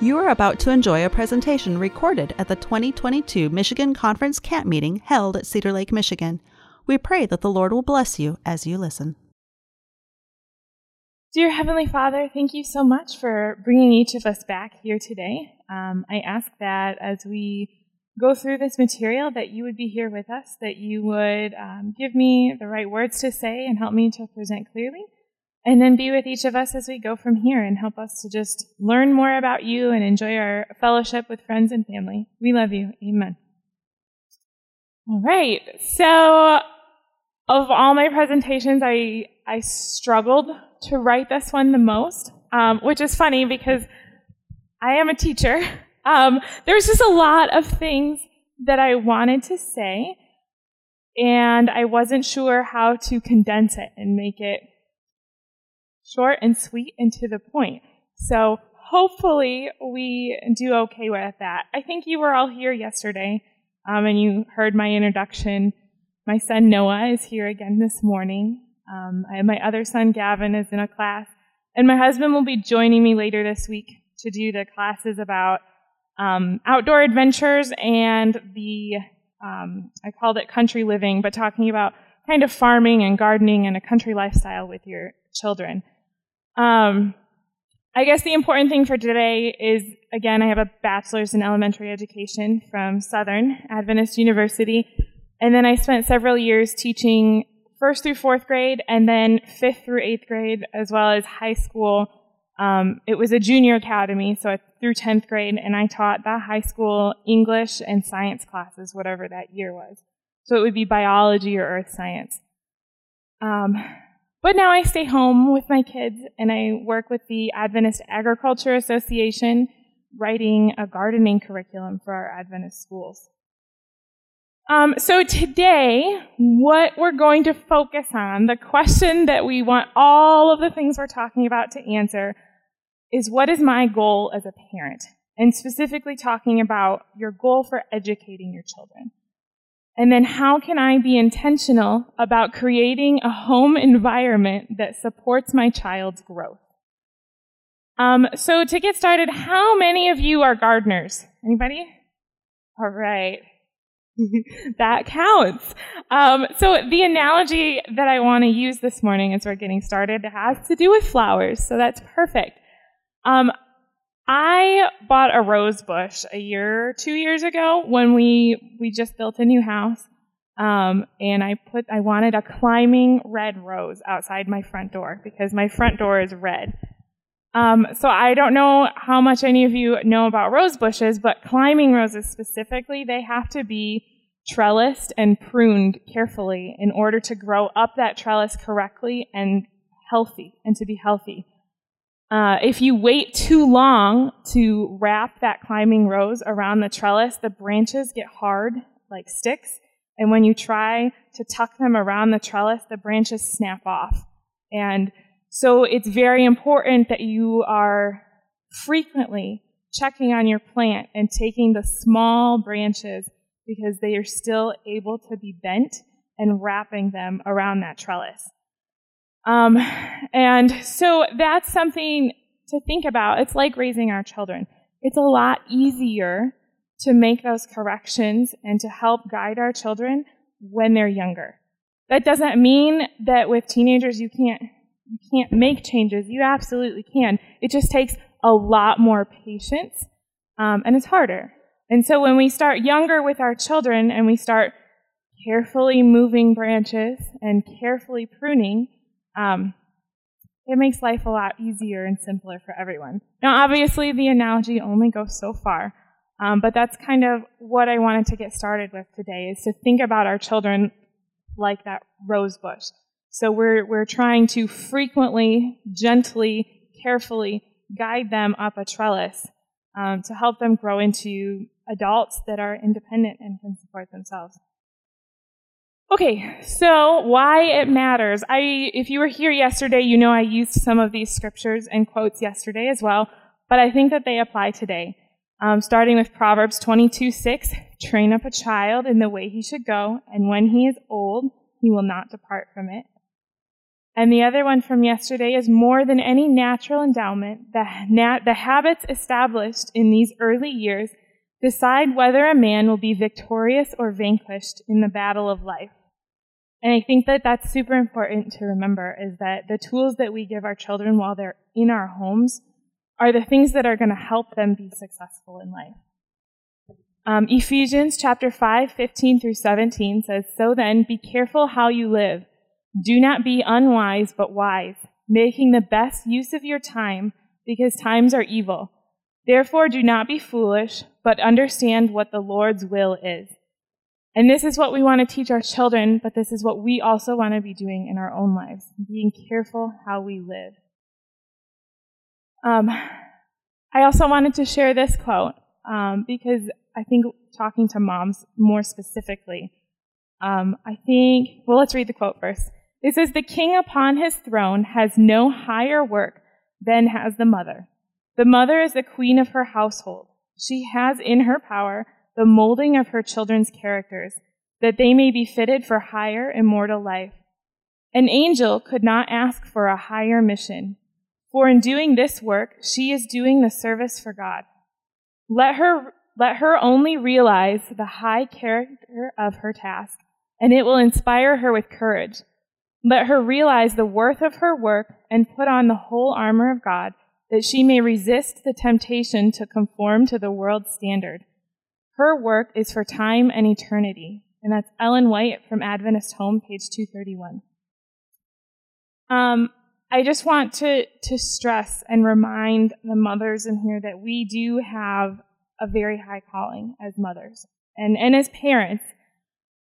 You are about to enjoy a presentation recorded at the 2022 Michigan Conference Camp Meeting held at Cedar Lake, Michigan. We pray that the Lord will bless you as you listen. Dear Heavenly Father, thank you so much for bringing each of us back here today. Um, I ask that as we go through this material, that you would be here with us, that you would um, give me the right words to say and help me to present clearly. And then be with each of us as we go from here and help us to just learn more about you and enjoy our fellowship with friends and family. We love you. Amen. All right. So, of all my presentations, I, I struggled to write this one the most, um, which is funny because I am a teacher. Um, there's just a lot of things that I wanted to say, and I wasn't sure how to condense it and make it short and sweet and to the point. So hopefully we do okay with that. I think you were all here yesterday um, and you heard my introduction. My son Noah is here again this morning. Um, my other son Gavin is in a class, and my husband will be joining me later this week to do the classes about um, outdoor adventures and the um, I called it country living, but talking about kind of farming and gardening and a country lifestyle with your children. Um, I guess the important thing for today is, again, I have a bachelor's in elementary education from Southern Adventist University, and then I spent several years teaching first through fourth grade, and then fifth through eighth grade, as well as high school. Um, it was a junior academy, so through 10th grade, and I taught the high school English and science classes, whatever that year was. So it would be biology or earth science. Um, but now I stay home with my kids and I work with the Adventist Agriculture Association writing a gardening curriculum for our Adventist schools. Um, so today, what we're going to focus on, the question that we want all of the things we're talking about to answer, is what is my goal as a parent? And specifically talking about your goal for educating your children. And then how can I be intentional about creating a home environment that supports my child's growth? Um, so to get started, how many of you are gardeners? Anybody? All right. that counts. Um, so the analogy that I want to use this morning as we're getting started has to do with flowers. So that's perfect. Um, I bought a rose bush a year, two years ago when we we just built a new house, um, and I put I wanted a climbing red rose outside my front door because my front door is red. Um, so I don't know how much any of you know about rose bushes, but climbing roses specifically, they have to be trellised and pruned carefully in order to grow up that trellis correctly and healthy and to be healthy. Uh, if you wait too long to wrap that climbing rose around the trellis, the branches get hard like sticks. And when you try to tuck them around the trellis, the branches snap off. And so it's very important that you are frequently checking on your plant and taking the small branches because they are still able to be bent and wrapping them around that trellis. Um, and so that's something to think about. It's like raising our children. It's a lot easier to make those corrections and to help guide our children when they're younger. That doesn't mean that with teenagers you can't you can't make changes. You absolutely can. It just takes a lot more patience, um, and it's harder. And so when we start younger with our children and we start carefully moving branches and carefully pruning, um, it makes life a lot easier and simpler for everyone. Now, obviously, the analogy only goes so far, um, but that's kind of what I wanted to get started with today: is to think about our children like that rose bush. So we're we're trying to frequently, gently, carefully guide them up a trellis um, to help them grow into adults that are independent and can support themselves. Okay, so why it matters. I, if you were here yesterday, you know I used some of these scriptures and quotes yesterday as well, but I think that they apply today. Um, starting with Proverbs 22, 6, train up a child in the way he should go, and when he is old, he will not depart from it. And the other one from yesterday is more than any natural endowment, the, the habits established in these early years decide whether a man will be victorious or vanquished in the battle of life. And I think that that's super important to remember is that the tools that we give our children while they're in our homes are the things that are going to help them be successful in life. Um, Ephesians chapter 5, 15 through 17 says, So then, be careful how you live do not be unwise, but wise, making the best use of your time, because times are evil. Therefore, do not be foolish, but understand what the Lord's will is. And this is what we want to teach our children, but this is what we also want to be doing in our own lives, being careful how we live. Um, I also wanted to share this quote um, because I think talking to moms more specifically, um, I think, well, let's read the quote first. It says, The king upon his throne has no higher work than has the mother. The mother is the queen of her household. She has in her power the molding of her children's characters, that they may be fitted for higher immortal life. An angel could not ask for a higher mission, for in doing this work, she is doing the service for God. Let her, let her only realize the high character of her task, and it will inspire her with courage let her realize the worth of her work and put on the whole armor of God that she may resist the temptation to conform to the world's standard. Her work is for time and eternity. And that's Ellen White from Adventist Home, page 231. Um, I just want to, to stress and remind the mothers in here that we do have a very high calling as mothers and, and as parents.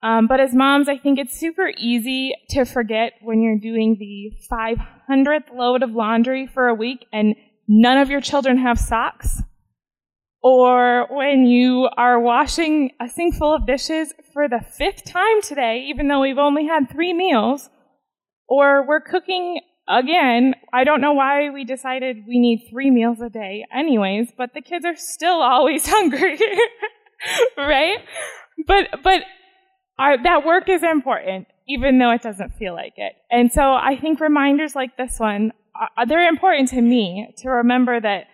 Um, but as moms, I think it's super easy to forget when you're doing the 500th load of laundry for a week and none of your children have socks. Or when you are washing a sink full of dishes for the fifth time today, even though we've only had three meals. Or we're cooking again. I don't know why we decided we need three meals a day anyways, but the kids are still always hungry. right? But, but our, that work is important, even though it doesn't feel like it. And so I think reminders like this one, uh, they're important to me to remember that,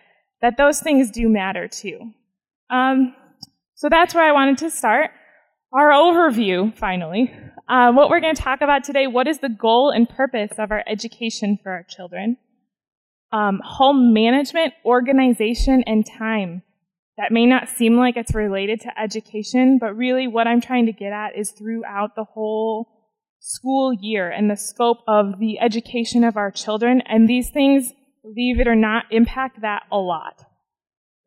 that those things do matter too. Um, so that's where I wanted to start. Our overview, finally. Uh, what we're going to talk about today, what is the goal and purpose of our education for our children? Um, home management, organization, and time that may not seem like it's related to education, but really what I'm trying to get at is throughout the whole school year and the scope of the education of our children. And these things, believe it or not, impact that a lot.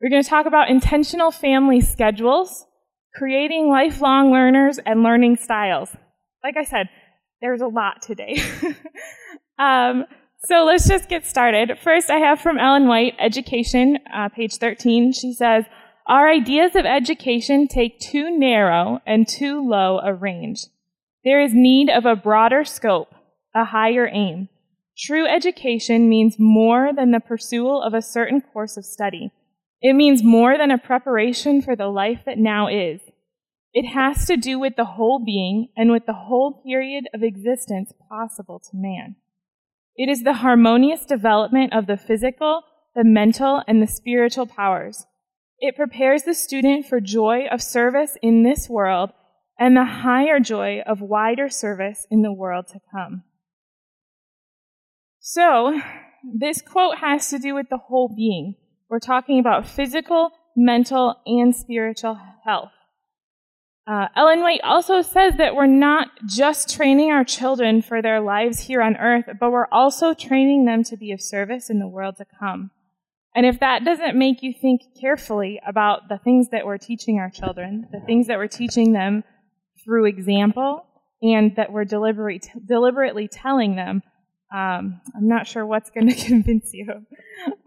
We're going to talk about intentional family schedules, creating lifelong learners, and learning styles. Like I said, there's a lot today. um, so let's just get started. First, I have from Ellen White, Education, uh, page 13. She says, Our ideas of education take too narrow and too low a range. There is need of a broader scope, a higher aim. True education means more than the pursuit of a certain course of study. It means more than a preparation for the life that now is. It has to do with the whole being and with the whole period of existence possible to man. It is the harmonious development of the physical, the mental, and the spiritual powers. It prepares the student for joy of service in this world and the higher joy of wider service in the world to come. So, this quote has to do with the whole being. We're talking about physical, mental, and spiritual health. Uh, Ellen White also says that we're not just training our children for their lives here on earth, but we're also training them to be of service in the world to come. And if that doesn't make you think carefully about the things that we're teaching our children, the things that we're teaching them through example, and that we're deliberately, deliberately telling them, um, I'm not sure what's going to convince you.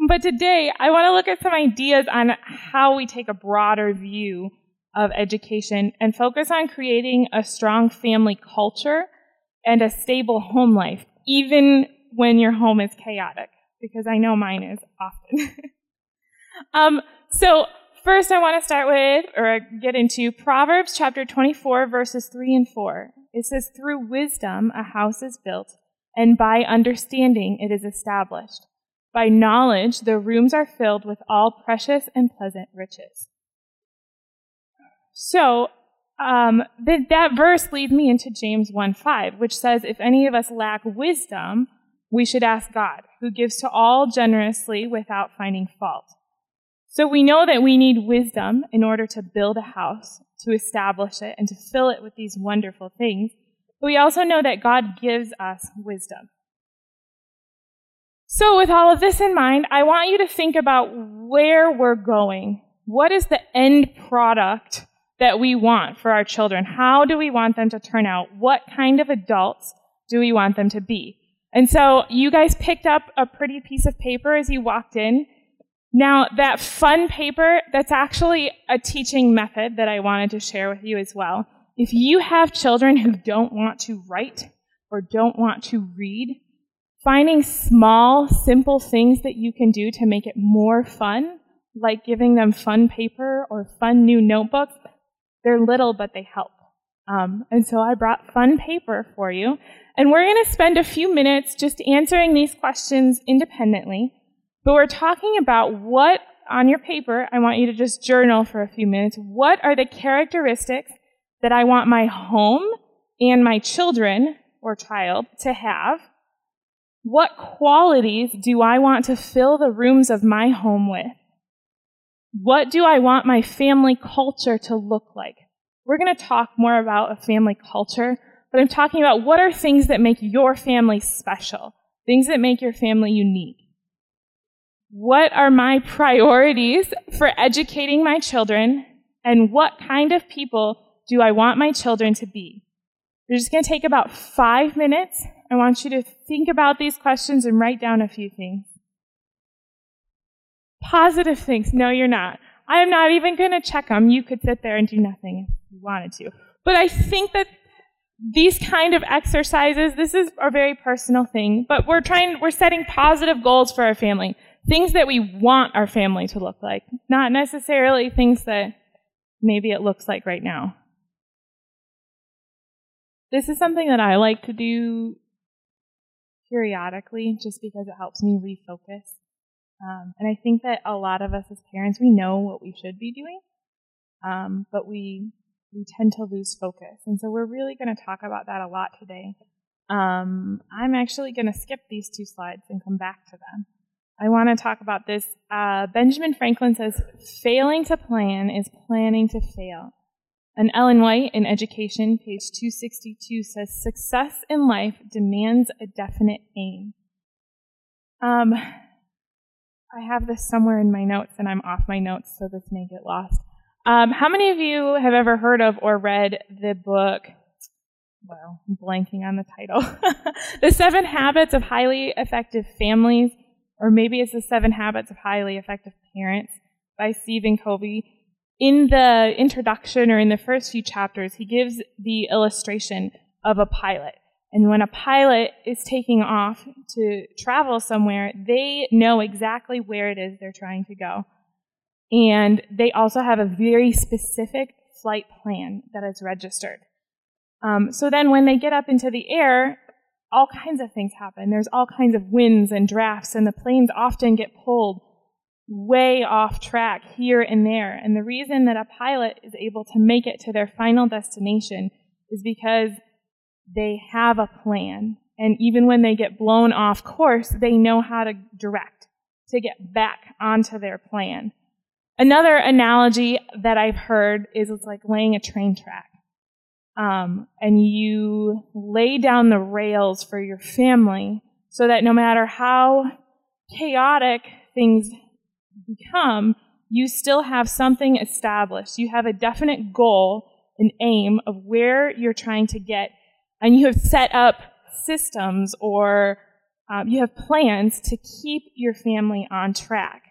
but today, I want to look at some ideas on how we take a broader view of education and focus on creating a strong family culture and a stable home life, even when your home is chaotic, because I know mine is often. um, so, first, I want to start with, or get into Proverbs chapter 24, verses 3 and 4. It says, Through wisdom a house is built, and by understanding it is established. By knowledge, the rooms are filled with all precious and pleasant riches. So, um, th- that verse leads me into James 1 5, which says, If any of us lack wisdom, we should ask God, who gives to all generously without finding fault. So we know that we need wisdom in order to build a house, to establish it, and to fill it with these wonderful things. But we also know that God gives us wisdom. So, with all of this in mind, I want you to think about where we're going. What is the end product that we want for our children? How do we want them to turn out? What kind of adults do we want them to be? And so, you guys picked up a pretty piece of paper as you walked in. Now, that fun paper, that's actually a teaching method that I wanted to share with you as well. If you have children who don't want to write or don't want to read, finding small, simple things that you can do to make it more fun, like giving them fun paper or fun new notebooks, they're little, but they help. Um, and so I brought fun paper for you. And we're going to spend a few minutes just answering these questions independently. But we're talking about what, on your paper, I want you to just journal for a few minutes. What are the characteristics that I want my home and my children or child to have? What qualities do I want to fill the rooms of my home with? What do I want my family culture to look like? We're going to talk more about a family culture, but I'm talking about what are things that make your family special, things that make your family unique. What are my priorities for educating my children, and what kind of people do I want my children to be? We're just going to take about five minutes I want you to think about these questions and write down a few things. Positive things. No, you're not. I'm not even going to check them. You could sit there and do nothing if you wanted to. But I think that these kind of exercises, this is a very personal thing, but we're trying, we're setting positive goals for our family. Things that we want our family to look like, not necessarily things that maybe it looks like right now. This is something that I like to do periodically just because it helps me refocus. Um, and I think that a lot of us as parents, we know what we should be doing, um, but we we tend to lose focus. And so we're really going to talk about that a lot today. Um, I'm actually going to skip these two slides and come back to them. I want to talk about this. Uh, Benjamin Franklin says, failing to plan is planning to fail. And Ellen White in Education, page 262, says success in life demands a definite aim. Um, I have this somewhere in my notes, and I'm off my notes, so this may get lost. Um, how many of you have ever heard of or read the book? Well, I'm blanking on the title. the Seven Habits of Highly Effective Families, or maybe it's the Seven Habits of Highly Effective Parents by Stephen Covey in the introduction or in the first few chapters, he gives the illustration of a pilot. And when a pilot is taking off to travel somewhere, they know exactly where it is they're trying to go. And they also have a very specific flight plan that is registered. Um, so then when they get up into the air, all kinds of things happen. There's all kinds of winds and drafts, and the planes often get pulled way off track here and there. And the reason that a pilot is able to make it to their final destination is because they have a plan. And even when they get blown off course, they know how to direct to get back onto their plan. Another analogy that I've heard is it's like laying a train track. Um, and you lay down the rails for your family so that no matter how chaotic things become, you still have something established. You have a definite goal, an aim of where you're trying to get, and you have set up systems or um, you have plans to keep your family on track.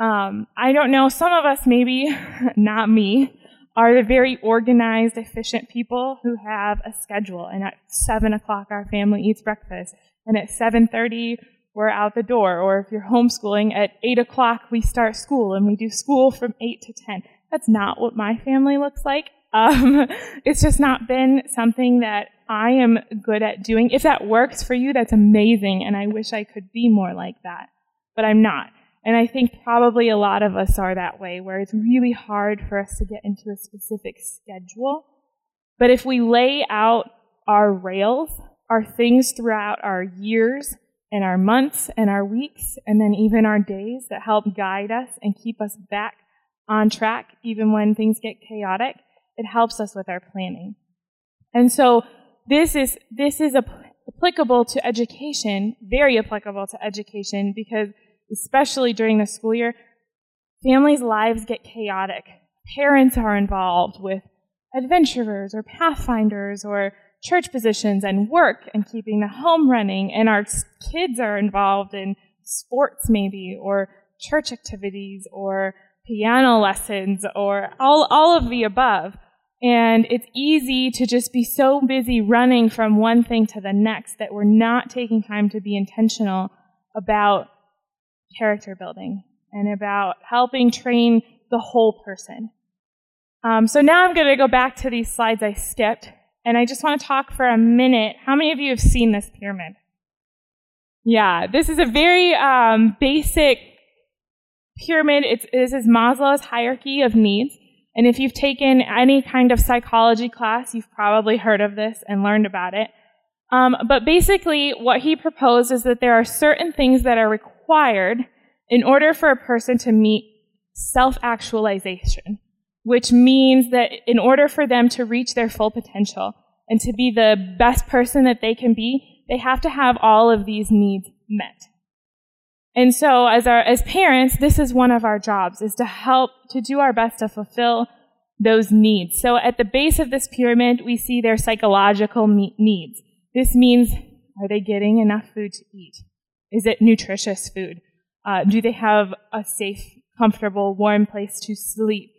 Um, I don't know, some of us, maybe not me, are the very organized, efficient people who have a schedule. And at 7 o'clock, our family eats breakfast. And at 7.30, we're out the door. Or if you're homeschooling, at 8 o'clock we start school and we do school from 8 to 10. That's not what my family looks like. Um, it's just not been something that I am good at doing. If that works for you, that's amazing, and I wish I could be more like that, but I'm not. And I think probably a lot of us are that way, where it's really hard for us to get into a specific schedule. But if we lay out our rails, our things throughout our years and our months and our weeks, and then even our days that help guide us and keep us back on track, even when things get chaotic, it helps us with our planning. And so this is, this is applicable to education, very applicable to education, because especially during the school year, families' lives get chaotic. Parents are involved with adventurers or pathfinders or church positions and work and keeping the home running, and our kids are involved in sports maybe or church activities or piano lessons or all, all of the above. And it's easy to just be so busy running from one thing to the next that we're not taking time to be intentional about character building and about helping train the whole person. Um, so now I'm going to go back to these slides I skipped, and I just want to talk for a minute. How many of you have seen this pyramid? Yeah, this is a very um, basic pyramid. It's, this is Maslow's hierarchy of needs. And if you've taken any kind of psychology class, you've probably heard of this and learned about it. Um, but basically, what he proposed is that there are certain things that are required in order for a person to meet self actualization, which means that in order for them to reach their full potential and to be the best person that they can be, they have to have all of these needs met. And so as our, as parents, this is one of our jobs, is to help, to do our best to fulfill those needs. So at the base of this pyramid, we see their psychological needs. This means, are they getting enough food to eat? Is it nutritious food? Uh, do they have a safe, comfortable, warm place to sleep?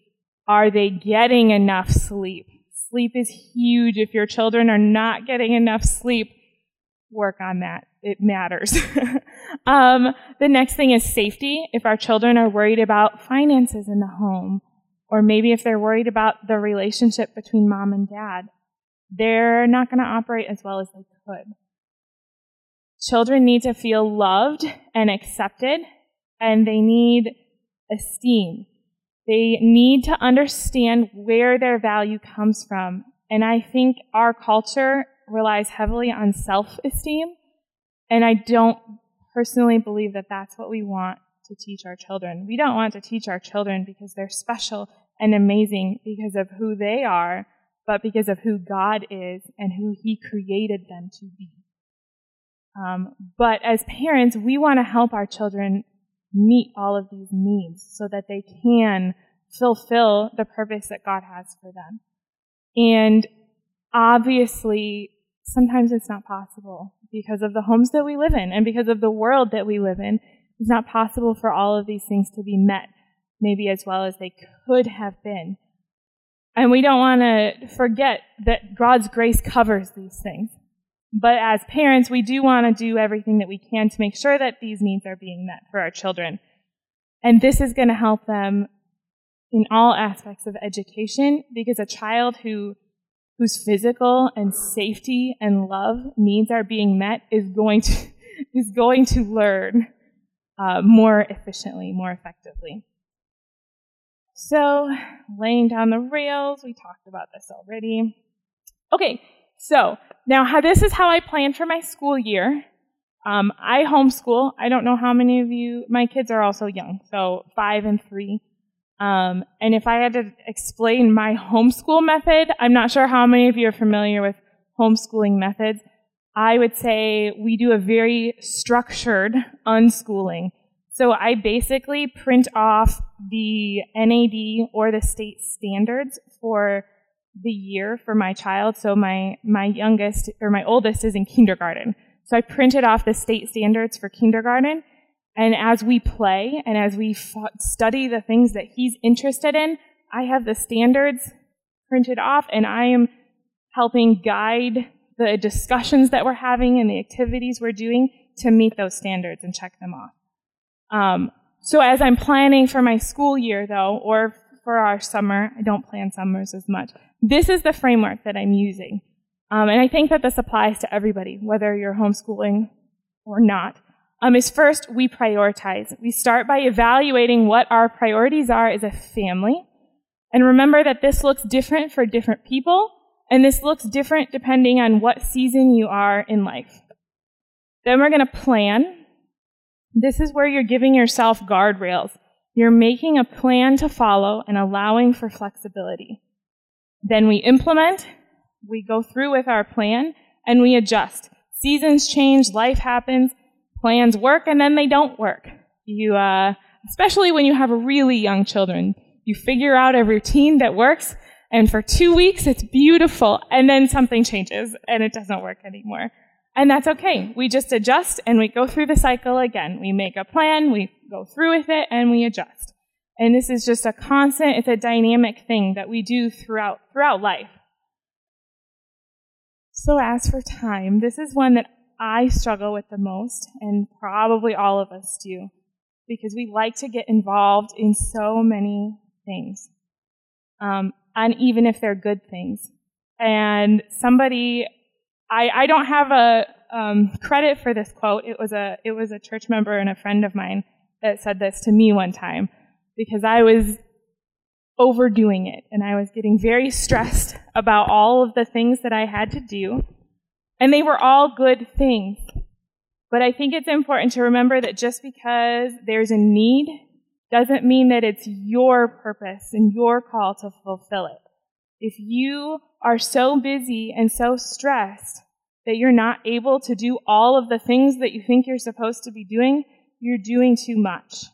Are they getting enough sleep? Sleep is huge. If your children are not getting enough sleep, work on that. It matters. um, the next thing is safety. If our children are worried about finances in the home, or maybe if they're worried about the relationship between mom and dad, they're not going to operate as well as they could. Children need to feel loved and accepted, and they need esteem. They need to understand where their value comes from. And I think our culture relies heavily on self esteem, and I don't personally believe that that's what we want to teach our children. We don't want to teach our children because they're special and amazing because of who they are but because of who God is and who He created them to be. Um, but as parents, we want to help our children meet all of these needs so that they can fulfill the purpose that God has for them. And obviously, sometimes it's not possible because of the homes that we live in and because of the world that we live in. It's not possible for all of these things to be met maybe as well as they could have been. And we don't want to forget that God's grace covers these things. But as parents, we do want to do everything that we can to make sure that these needs are being met for our children. And this is going to help them in all aspects of education because a child who whose physical and safety and love needs are being met is going to is going to learn uh, more efficiently, more effectively. So, laying down the rails, we talked about this already. Okay, so now how, this is how I plan for my school year. Um, I homeschool. I don't know how many of you, my kids are also young, so five and three. Um, and if I had to explain my homeschool method, I'm not sure how many of you are familiar with homeschooling methods. I would say we do a very structured unschooling. So I basically print off the NAD or the state standards for the year for my child. So my, my youngest or my oldest is in kindergarten. So I printed off the state standards for kindergarten. And as we play and as we f- study the things that he's interested in, I have the standards printed off and I am helping guide the discussions that we're having and the activities we're doing to meet those standards and check them off. Um, so as I'm planning for my school year, though, or for our summer, I don't plan summers as much. This is the framework that I'm using. um, and I think that this applies to everybody, whether you're homeschooling or not, um, is first we prioritize. We start by evaluating what our priorities are as a family. And remember that this looks different for different people, and this looks different depending on what season you are in life. Then we're going to plan. This is where you're giving yourself guardrails. You're making a plan to follow and allowing for flexibility. Then we implement, we go through with our plan, and we adjust. Seasons change, life happens, plans work, and then they don't work. You, uh, especially when you have really young children, you figure out a routine that works, and for two weeks it's beautiful, and then something changes and it doesn't work anymore. And that's okay. We just adjust and we go through the cycle again. We make a plan, we go through with it, and we adjust. And this is just a constant, it's a dynamic thing that we do throughout, throughout life. So as for time, this is one that I struggle with the most, and probably all of us do, because we like to get involved in so many things, um, and even if they're good things. And somebody, I, I don't have a um, credit for this quote. It was a it was a church member and a friend of mine that said this to me one time because I was overdoing it and I was getting very stressed about all of the things that I had to do. And they were all good things. But I think it's important to remember that just because there's a need doesn't mean that it's your purpose and your call to fulfill it. If you are so busy and so stressed that you're not able to do all of the things that you think you're supposed to be doing, you're doing too much.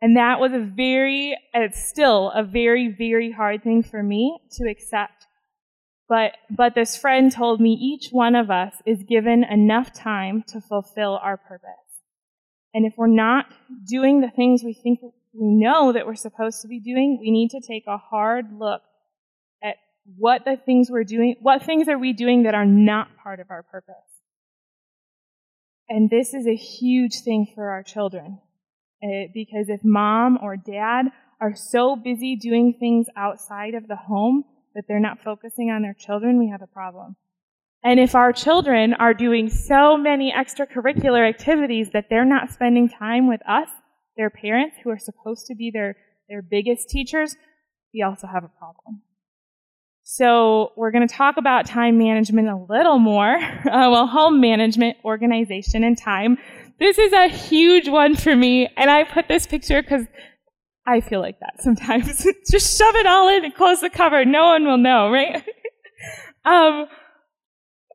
And that was a very, it's still a very, very hard thing for me to accept. But, but this friend told me each one of us is given enough time to fulfill our purpose. And if we're not doing the things we think we know that we're supposed to be doing, we need to take a hard look what the things we're doing, what things are we doing that are not part of our purpose. And this is a huge thing for our children. Uh, because if mom or dad are so busy doing things outside of the home that they're not focusing on their children, we have a problem. And if our children are doing so many extracurricular activities that they're not spending time with us, their parents, who are supposed to be their, their biggest teachers, we also have a problem. So we're going to talk about time management a little more. Uh, well, home management, organization, and time. This is a huge one for me, and I put this picture because I feel like that sometimes. Just shove it all in and close the cover. No one will know, right? um,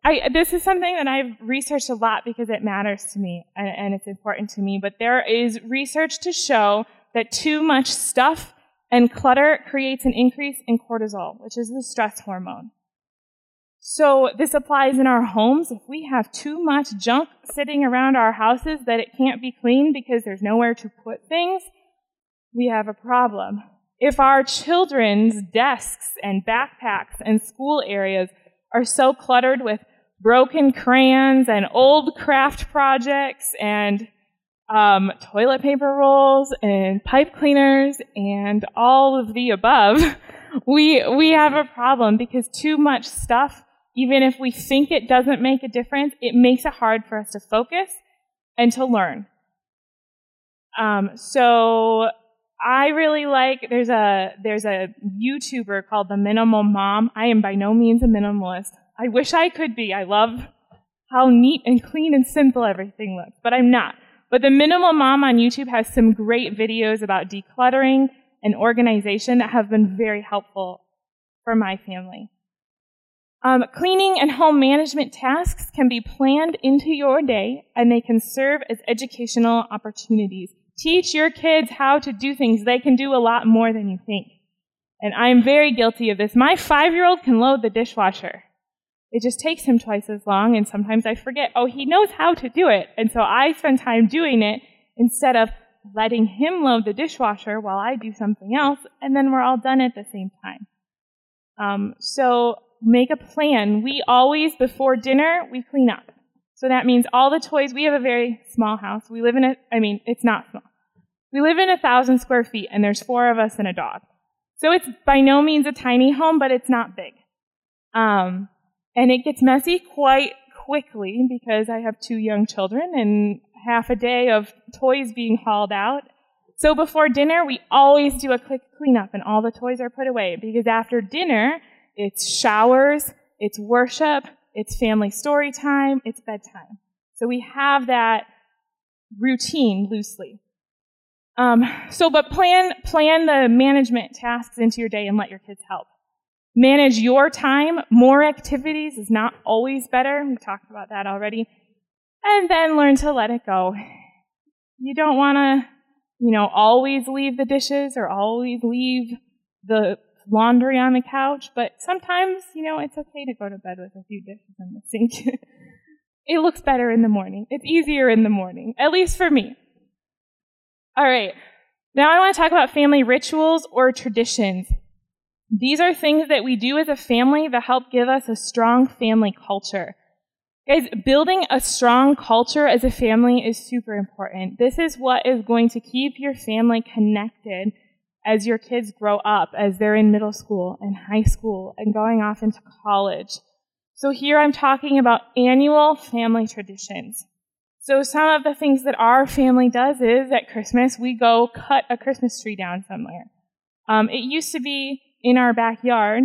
I, this is something that I've researched a lot because it matters to me and, and it's important to me. But there is research to show that too much stuff and clutter creates an increase in cortisol, which is the stress hormone. So this applies in our homes. If we have too much junk sitting around our houses that it can't be cleaned because there's nowhere to put things, we have a problem. If our children's desks and backpacks and school areas are so cluttered with broken crayons and old craft projects and um, toilet paper rolls and pipe cleaners and all of the above, we we have a problem because too much stuff even if we think it doesn't make a difference, it makes it hard for us to focus and to learn. Um, so I really like there's a there's a YouTuber called the Minimal Mom. I am by no means a minimalist. I wish I could be. I love how neat and clean and simple everything looks, but I'm not. But the Minimal Mom on YouTube has some great videos about decluttering and organization that have been very helpful for my family. Um, cleaning and home management tasks can be planned into your day and they can serve as educational opportunities. Teach your kids how to do things. They can do a lot more than you think. And I'm very guilty of this. My five year old can load the dishwasher. It just takes him twice as long, and sometimes I forget, oh, he knows how to do it. And so I spend time doing it instead of letting him load the dishwasher while I do something else, and then we're all done at the same time. Um, so make a plan. We always, before dinner, we clean up. So that means all the toys, we have a very small house. We live in a, I mean, it's not small. We live in a thousand square feet and there's four of us and a dog. So it's by no means a tiny home, but it's not big. Um, And it gets messy quite quickly because I have two young children and half a day of toys being hauled out. So before dinner, we always do a quick cleanup and all the toys are put away because after dinner, it's showers, it's worship, it's family story time, it's bedtime. So we have that routine loosely. Um, so, but plan plan the management tasks into your day and let your kids help. Manage your time. More activities is not always better. We talked about that already. And then learn to let it go. You don't want to, you know, always leave the dishes or always leave the laundry on the couch, but sometimes, you know, it's okay to go to bed with a few dishes in the sink. it looks better in the morning. It's easier in the morning, at least for me. All right. Now I want to talk about family rituals or traditions. These are things that we do as a family that help give us a strong family culture. Guys, building a strong culture as a family is super important. This is what is going to keep your family connected as your kids grow up, as they're in middle school and high school and going off into college. So here I'm talking about annual family traditions. So some of the things that our family does is at Christmas, we go cut a Christmas tree down somewhere. Um, it used to be in our backyard,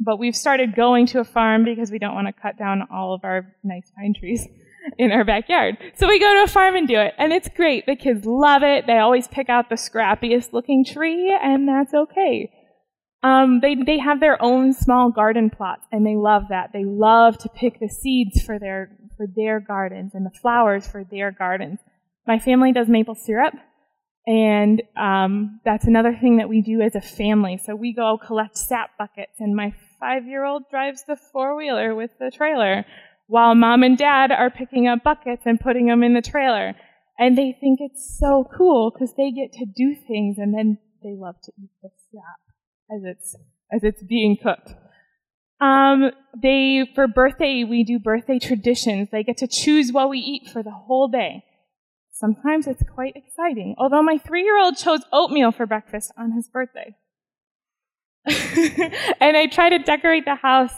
but we've started going to a farm because we don't want to cut down all of our nice pine trees in our backyard. So we go to a farm and do it, and it's great. The kids love it. They always pick out the scrappiest looking tree, and that's okay. Um, they they have their own small garden plots, and they love that. They love to pick the seeds for their for their gardens and the flowers for their gardens. My family does maple syrup, and um, that's another thing that we do as a family. So we go collect sap buckets, and my five-year-old drives the four-wheeler with the trailer, while mom and dad are picking up buckets and putting them in the trailer. And they think it's so cool because they get to do things, and then they love to eat the sap as it's as it's being cooked. Um, they, for birthday, we do birthday traditions. They get to choose what we eat for the whole day. Sometimes it's quite exciting. Although my three year old chose oatmeal for breakfast on his birthday. and I try to decorate the house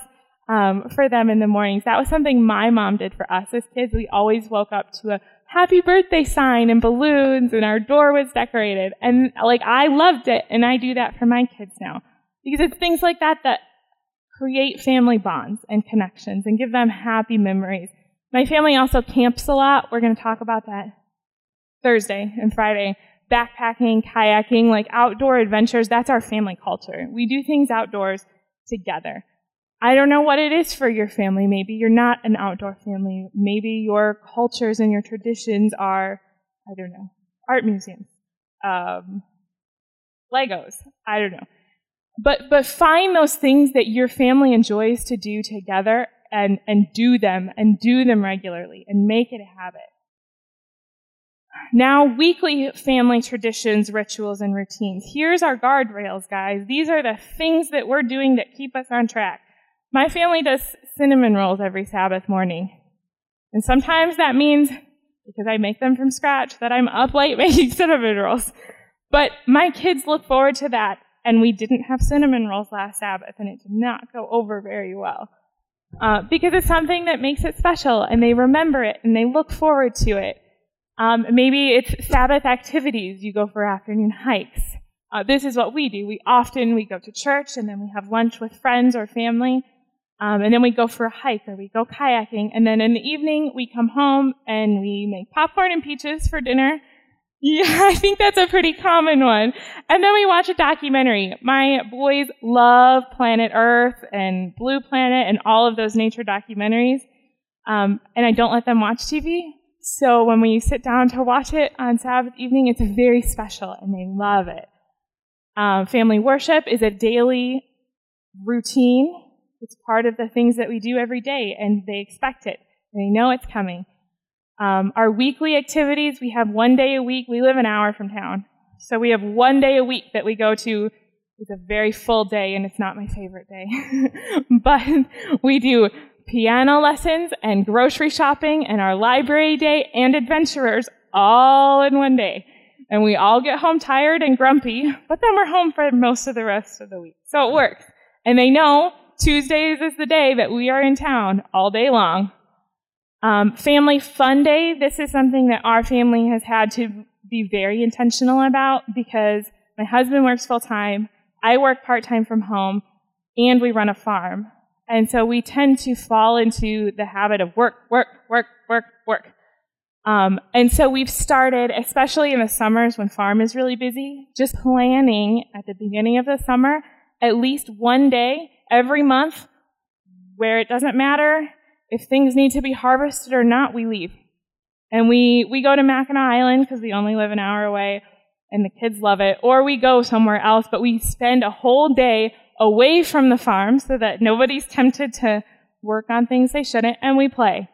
um, for them in the mornings. That was something my mom did for us as kids. We always woke up to a happy birthday sign and balloons, and our door was decorated. And like, I loved it, and I do that for my kids now. Because it's things like that that create family bonds and connections and give them happy memories. My family also camps a lot. We're going to talk about that Thursday and Friday. Backpacking, kayaking, like outdoor adventures, that's our family culture. We do things outdoors together. I don't know what it is for your family. Maybe you're not an outdoor family. Maybe your cultures and your traditions are, I don't know, art museums, um, Legos. I don't know. But, but find those things that your family enjoys to do together and, and do them and do them regularly and make it a habit. Now, weekly family traditions, rituals, and routines. Here's our guardrails, guys. These are the things that we're doing that keep us on track. My family does cinnamon rolls every Sabbath morning. And sometimes that means, because I make them from scratch, that I'm up late making cinnamon rolls. But my kids look forward to that and we didn't have cinnamon rolls last Sabbath, and it did not go over very well. Uh, because it's something that makes it special, and they remember it, and they look forward to it. Um, maybe it's Sabbath activities. You go for afternoon hikes. Uh, this is what we do. We often we go to church, and then we have lunch with friends or family, um, and then we go for a hike or we go kayaking, and then in the evening we come home and we make popcorn and peaches for dinner, yeah, I think that's a pretty common one. And then we watch a documentary. My boys love Planet Earth and Blue Planet and all of those nature documentaries. Um, and I don't let them watch TV. So when we sit down to watch it on Sabbath evening, it's very special and they love it. Um, family worship is a daily routine. It's part of the things that we do every day and they expect it. They know it's coming. Um, our weekly activities, we have one day a week. We live an hour from town. So we have one day a week that we go to. It's a very full day, and it's not my favorite day. but we do piano lessons and grocery shopping and our library day and adventurers all in one day. And we all get home tired and grumpy, but then we're home for most of the rest of the week. So it works. And they know Tuesdays is the day that we are in town all day long. Um, family Fun Day, this is something that our family has had to be very intentional about because my husband works full time, I work part time from home, and we run a farm. And so we tend to fall into the habit of work, work, work, work, work. Um, and so we've started, especially in the summers when farm is really busy, just planning at the beginning of the summer at least one day every month where it doesn't matter if things need to be harvested or not, we leave. And we, we go to Mackinac Island because we only live an hour away and the kids love it, or we go somewhere else, but we spend a whole day away from the farm so that nobody's tempted to work on things they shouldn't, and we play.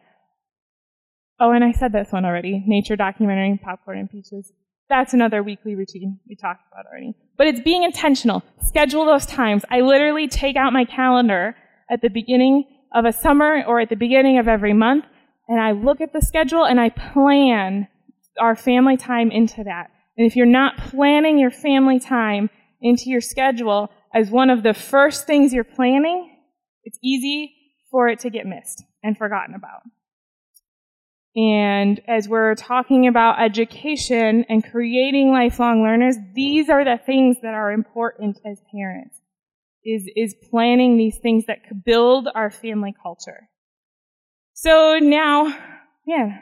Oh, and I said this one already nature documentary, popcorn and peaches. That's another weekly routine we talked about already. But it's being intentional. Schedule those times. I literally take out my calendar at the beginning of a summer or at the beginning of every month, and I look at the schedule and I plan our family time into that. And if you're not planning your family time into your schedule as one of the first things you're planning, it's easy for it to get missed and forgotten about. And as we're talking about education and creating lifelong learners, these are the things that are important as parents. Is, is planning these things that could build our family culture. So now, yeah,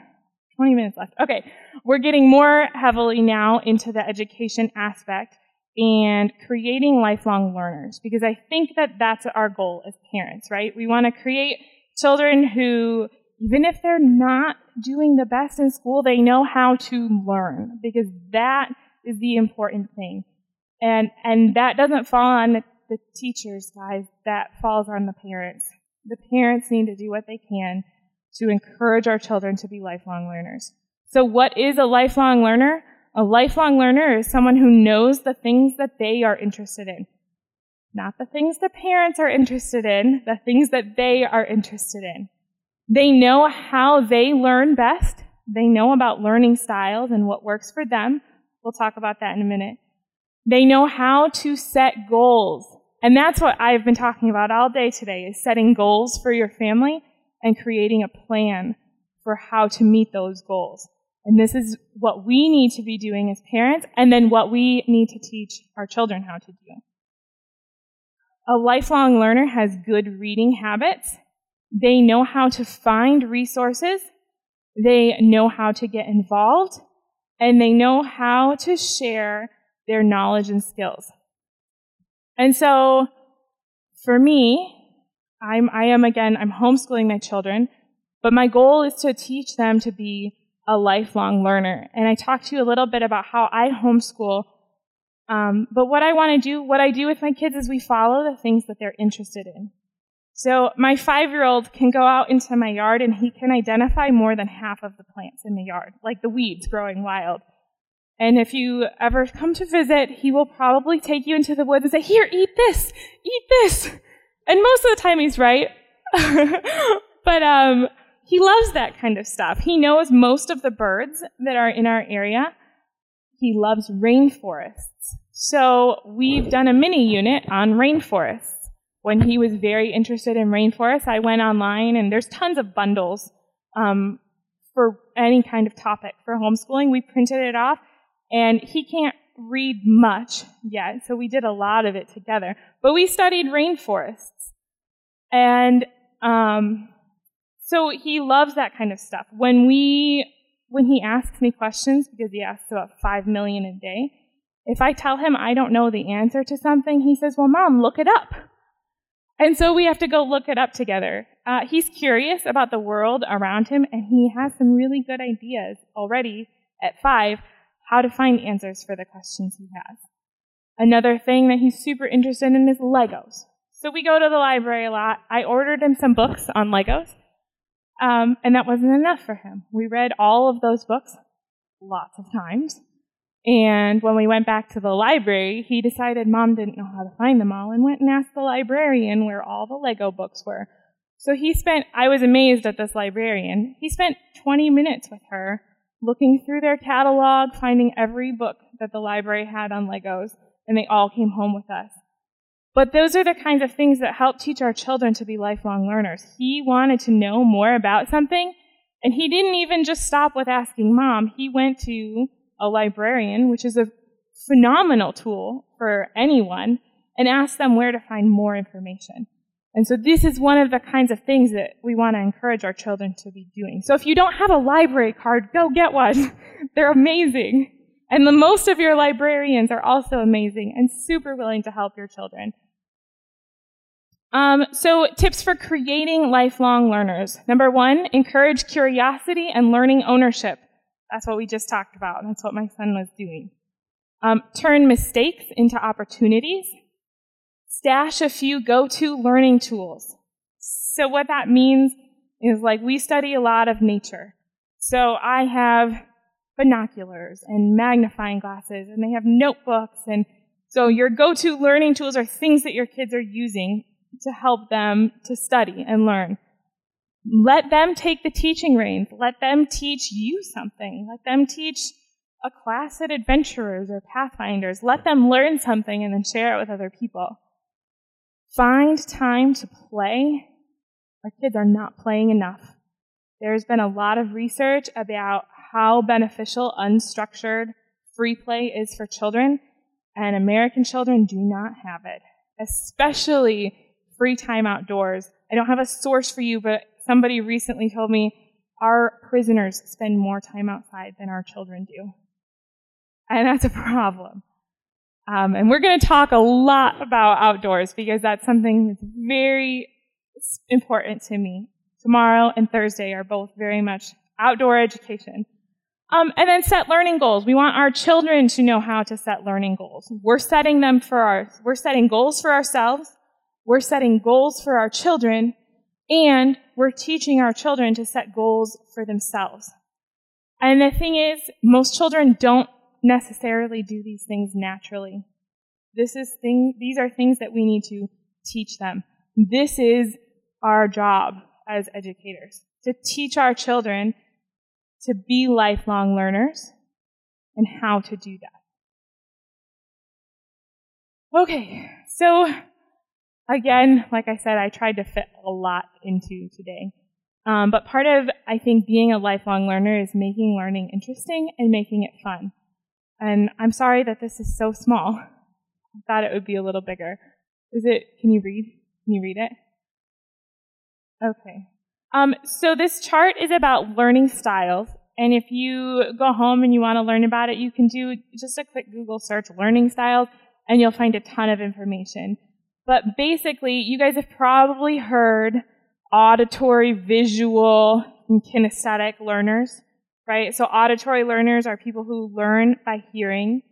20 minutes left. Okay. We're getting more heavily now into the education aspect and creating lifelong learners because I think that that's our goal as parents, right? We want to create children who even if they're not doing the best in school, they know how to learn because that is the important thing. And, and that doesn't fall on the, the teachers, guys. That falls on the parents. The parents need to do what they can to encourage our children to be lifelong learners. So what is a lifelong learner? A lifelong learner is someone who knows the things that they are interested in. Not the things the parents are interested in, the things that they are interested in. They know how they learn best. They know about learning styles and what works for them. We'll talk about that in a minute. They know how to set goals. And that's what I've been talking about all day today is setting goals for your family and creating a plan for how to meet those goals. And this is what we need to be doing as parents and then what we need to teach our children how to do. A lifelong learner has good reading habits they know how to find resources. They know how to get involved. And they know how to share their knowledge and skills. And so, for me, I'm, I am again, I'm homeschooling my children, but my goal is to teach them to be a lifelong learner. And I talked to you a little bit about how I homeschool. Um, but what I want to do, what I do with my kids is we follow the things that they're interested in. So my five-year-old can go out into my yard and he can identify more than half of the plants in the yard, like the weeds growing wild. And if you ever come to visit, he will probably take you into the woods and say, here, eat this, eat this. And most of the time he's right. but, um, he loves that kind of stuff. He knows most of the birds that are in our area. He loves rainforests. So we've done a mini unit on rainforests when he was very interested in rainforests, I went online and there's tons of bundles um, for any kind of topic for homeschooling. We printed it off, and he can't read much yet, so we did a lot of it together. But we studied rainforests, and um, so he loves that kind of stuff. When we when he asks me questions, because he asks about five million a day, if I tell him I don't know the answer to something, he says, "Well, mom, look it up." And so we have to go look it up together. Uh, he's curious about the world around him, and he has some really good ideas already at five how to find answers for the questions he has. Another thing that he's super interested in is Legos. So we go to the library a lot. I ordered him some books on Legos, um, and that wasn't enough for him. We read all of those books lots of times. And when we went back to the library, he decided mom didn't know how to find them all and went and asked the librarian where all the Lego books were. So he spent, I was amazed at this librarian. He spent 20 minutes with her looking through their catalog, finding every book that the library had on Legos, and they all came home with us. But those are the kinds of things that help teach our children to be lifelong learners. He wanted to know more about something, and he didn't even just stop with asking mom. He went to a librarian, which is a phenomenal tool for anyone, and asked them where to find more information. And so this is one of the kinds of things that we want to encourage our children to be doing. So if you don't have a library card, go get one. They're amazing. And the most of your librarians are also amazing and super willing to help your children. Um, so tips for creating lifelong learners. Number one, encourage curiosity and learning ownership. That's what we just talked about. That's what my son was doing. Um, turn mistakes into opportunities. Stash a few go-to learning tools. So what that means is like we study a lot of nature. So I have binoculars and magnifying glasses and they have notebooks and so your go-to learning tools are things that your kids are using to help them to study and learn. Let them take the teaching reins. Let them teach you something. Let them teach a class at Adventurers or Pathfinders. Let them learn something and then share it with other people. Find time to play. Our kids are not playing enough. There's been a lot of research about how beneficial unstructured free play is for children, and American children do not have it, especially free time outdoors. I don't have a source for you, but somebody recently told me our prisoners spend more time outside than our children do. And that's a problem. Um, and we're going to talk a lot about outdoors because that's something that's very important to me. Tomorrow and Thursday are both very much outdoor education. Um, and then set learning goals. We want our children to know how to set learning goals. We're setting them for our, we're setting goals for ourselves. We're setting goals for our children and we're teaching our children to set goals for themselves. And the thing is, most children don't necessarily do these things naturally. This is thing, these are things that we need to teach them. This is our job as educators, to teach our children to be lifelong learners and how to do that. Okay, so again, like I said, I tried to fit a lot into today. Um, but part of, I think, being a lifelong learner is making learning interesting and making it fun. And I'm sorry that this is so small. I thought it would be a little bigger. Is it, can you read? Can you read it? Okay. Um, so this chart is about learning styles. And if you go home and you want to learn about it, you can do just a quick Google search, learning styles, and you'll find a ton of information. But basically, you guys have probably heard auditory, visual, and kinesthetic learners, right? So auditory learners are people who learn by hearing.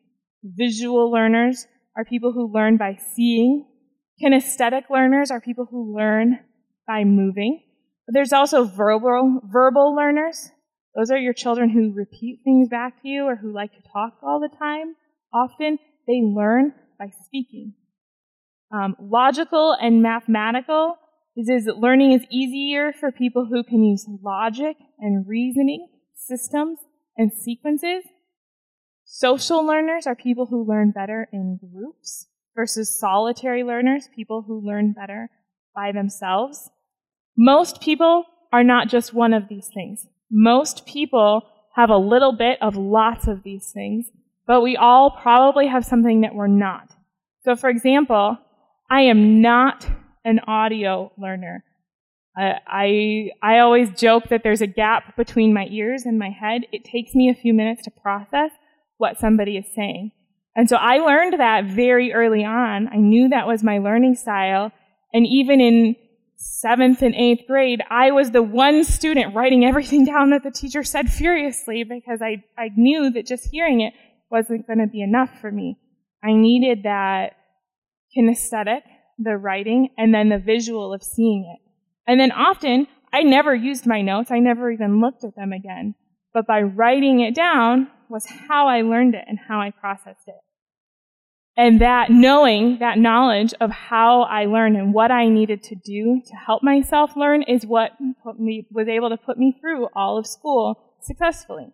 Visual learners are people who learn by seeing. Kinesthetic learners are people who learn by moving. But there's also verbal, verbal learners. Those are your children who repeat things back to you or who like to talk all the time. Often they learn by speaking. Um, logical and mathematical is, is learning is easier for people who can use logic and reasoning, systems, and sequences. Social learners are people who learn better in groups versus solitary learners, people who learn better by themselves. Most people are not just one of these things. Most people have a little bit of lots of these things, but we all probably have something that we're not. So for example, I am not an audio learner. I, I always joke that there's a gap between my ears and my head. It takes me a few minutes to process what somebody is saying. And so I learned that very early on. I knew that was my learning style. And even in seventh and eighth grade, I was the one student writing everything down that the teacher said furiously because I, I knew that just hearing it wasn't going to be enough for me. I needed that kinesthetic, the writing, and then the visual of seeing it. And then often, I never used my notes. I never even looked at them again. But by writing it down was how I learned it and how I processed it. And that knowing, that knowledge of how I learned and what I needed to do to help myself learn is what me, was able to put me through all of school successfully.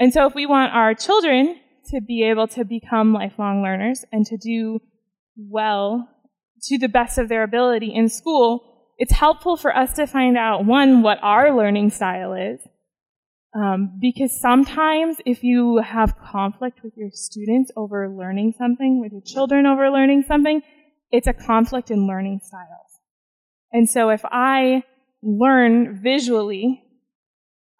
And so if we want our children to be able to become lifelong learners and to do well to the best of their ability in school, it's helpful for us to find out, one, what our learning style is. Um, because sometimes if you have conflict with your students over learning something, with your children over learning something, it's a conflict in learning styles. And so if I learn visually,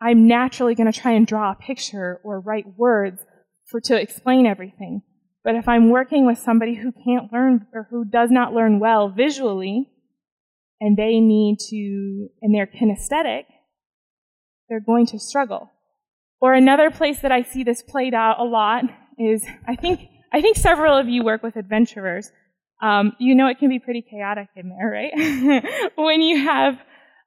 I'm naturally going to try and draw a picture or write words for, to explain everything. But if I'm working with somebody who can't learn or who does not learn well visually, and they need to, and they're kinesthetic, they're going to struggle. Or another place that I see this played out a lot is I think I think several of you work with adventurers. Um, you know it can be pretty chaotic in there, right? when you have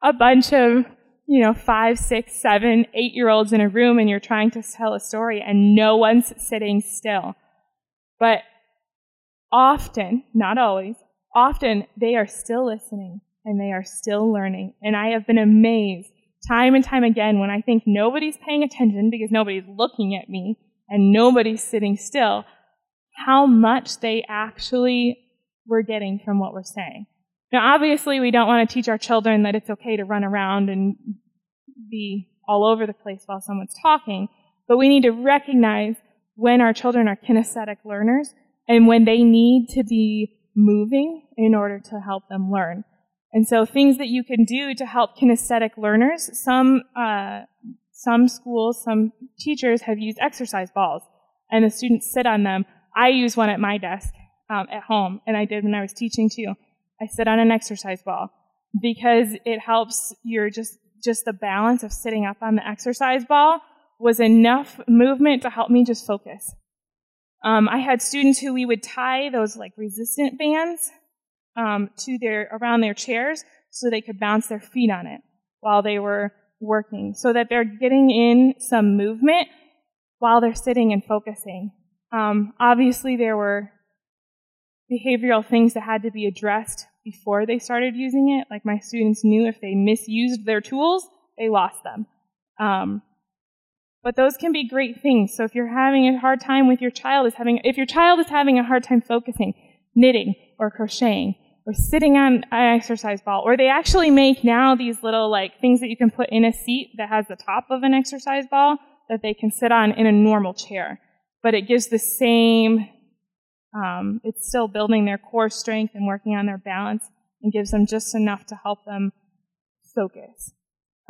a bunch of you know five, six, seven, eight year olds in a room and you're trying to tell a story and no one's sitting still. But often, not always, often they are still listening and they are still learning. And I have been amazed time and time again when I think nobody's paying attention because nobody's looking at me and nobody's sitting still, how much they actually were getting from what we're saying. Now, obviously, we don't want to teach our children that it's okay to run around and be all over the place while someone's talking, but we need to recognize when our children are kinesthetic learners and when they need to be moving in order to help them learn. And so things that you can do to help kinesthetic learners, some, uh, some schools, some teachers have used exercise balls and the students sit on them. I use one at my desk um, at home and I did when I was teaching too. I sit on an exercise ball because it helps your just, just the balance of sitting up on the exercise ball was enough movement to help me just focus. Um, I had students who we would tie those like resistant bands um, to their around their chairs so they could bounce their feet on it while they were working, so that they're getting in some movement while they're sitting and focusing. Um, obviously, there were behavioral things that had to be addressed before they started using it. Like my students knew if they misused their tools, they lost them. Um, but those can be great things. So if you're having a hard time with your child is having, if your child is having a hard time focusing, knitting or crocheting or sitting on an exercise ball, or they actually make now these little like things that you can put in a seat that has the top of an exercise ball that they can sit on in a normal chair. But it gives the same, um, it's still building their core strength and working on their balance and gives them just enough to help them focus.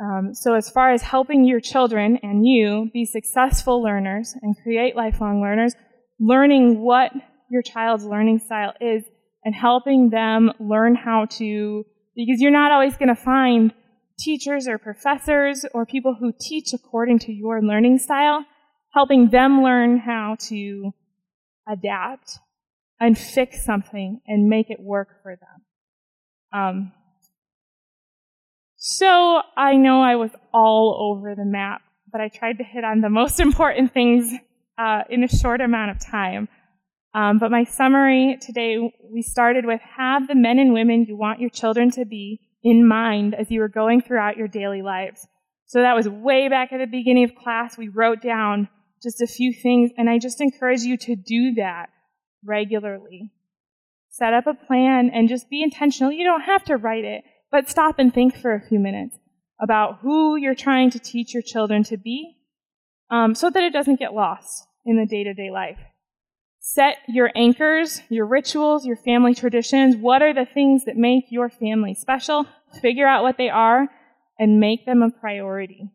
Um, so, as far as helping your children and you be successful learners and create lifelong learners, learning what your child's learning style is and helping them learn how to, because you're not always going to find teachers or professors or people who teach according to your learning style, helping them learn how to adapt and fix something and make it work for them. Um, so I know I was all over the map, but I tried to hit on the most important things uh, in a short amount of time. Um, but my summary today, we started with have the men and women you want your children to be in mind as you were going throughout your daily lives. So that was way back at the beginning of class. We wrote down just a few things, and I just encourage you to do that regularly. Set up a plan and just be intentional. You don't have to write it, but stop and think for a few minutes about who you're trying to teach your children to be um, so that it doesn't get lost in the day to day life. Set your anchors, your rituals, your family traditions. What are the things that make your family special? Figure out what they are and make them a priority.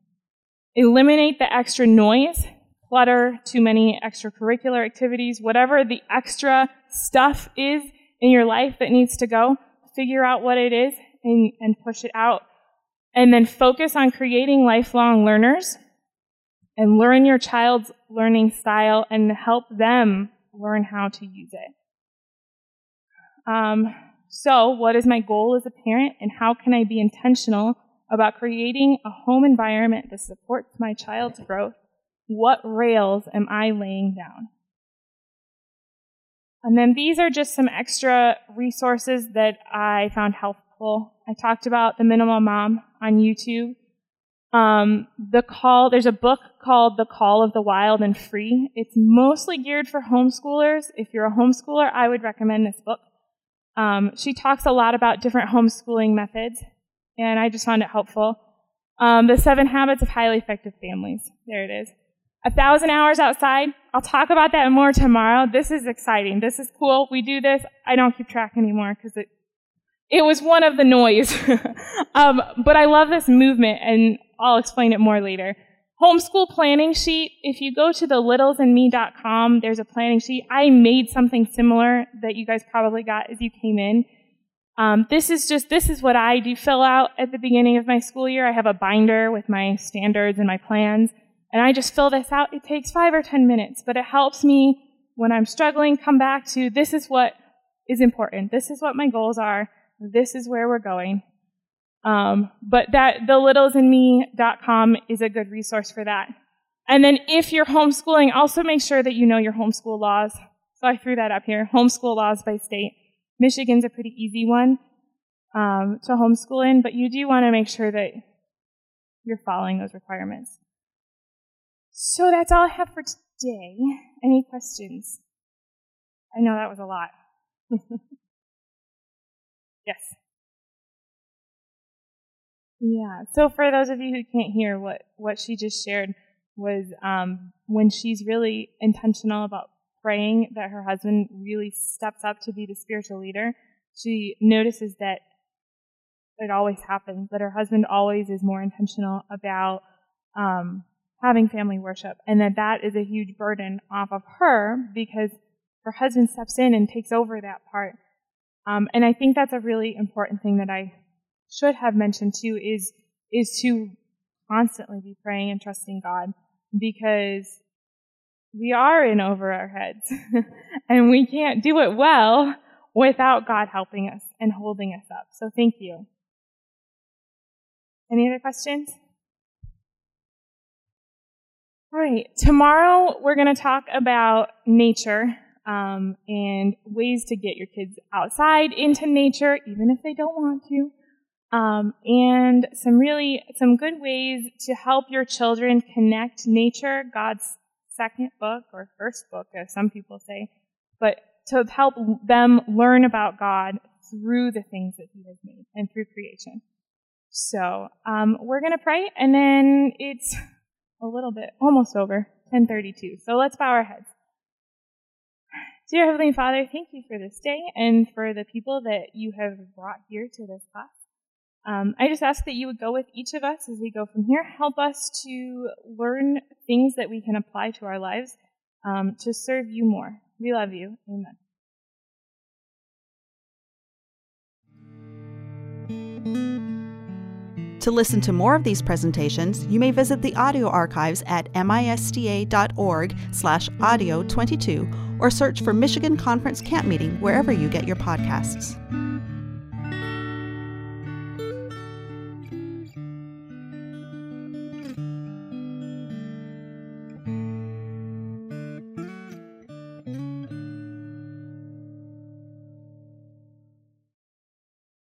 Eliminate the extra noise, clutter, too many extracurricular activities, whatever the extra stuff is in your life that needs to go. Figure out what it is and, and push it out. And then focus on creating lifelong learners and learn your child's learning style and help them learn how to use it. Um, so, what is my goal as a parent, and how can I be intentional about creating a home environment that supports my child's growth? What rails am I laying down? And then these are just some extra resources that I found helpful I talked about the minimal mom on YouTube. Um, the call, there's a book called The Call of the Wild and Free. It's mostly geared for homeschoolers. If you're a homeschooler, I would recommend this book. Um, she talks a lot about different homeschooling methods, and I just found it helpful. Um, the seven habits of highly effective families. There it is. A thousand hours outside. I'll talk about that more tomorrow. This is exciting. This is cool. We do this. I don't keep track anymore because it it was one of the noise. um, but I love this movement, and I'll explain it more later. Homeschool planning sheet. If you go to the littlesandme.com, there's a planning sheet. I made something similar that you guys probably got as you came in. Um, this is just this is what I do fill out at the beginning of my school year. I have a binder with my standards and my plans, and I just fill this out. It takes five or ten minutes, but it helps me when I'm struggling come back to this is what is important. This is what my goals are. This is where we're going. Um, but that the is a good resource for that. And then if you're homeschooling, also make sure that you know your homeschool laws. So I threw that up here. Homeschool laws by state. Michigan's a pretty easy one um, to homeschool in, but you do want to make sure that you're following those requirements. So that's all I have for today. Any questions? I know that was a lot. yes. Yeah. So for those of you who can't hear, what what she just shared was um, when she's really intentional about praying that her husband really steps up to be the spiritual leader. She notices that it always happens that her husband always is more intentional about um, having family worship, and that that is a huge burden off of her because her husband steps in and takes over that part. Um, and I think that's a really important thing that I should have mentioned too is is to constantly be praying and trusting God because we are in over our heads and we can't do it well without God helping us and holding us up. So thank you. Any other questions? All right, tomorrow we're going to talk about nature um, and ways to get your kids outside into nature, even if they don't want to. Um, and some really some good ways to help your children connect nature, God's second book or first book, as some people say, but to help them learn about God through the things that He has made and through creation. So um, we're gonna pray, and then it's a little bit almost over 10:32. So let's bow our heads. Dear Heavenly Father, thank you for this day and for the people that you have brought here to this class. Um, I just ask that you would go with each of us as we go from here. Help us to learn things that we can apply to our lives um, to serve you more. We love you. Amen. To listen to more of these presentations, you may visit the audio archives at misda.org slash audio 22 or search for Michigan Conference Camp Meeting wherever you get your podcasts.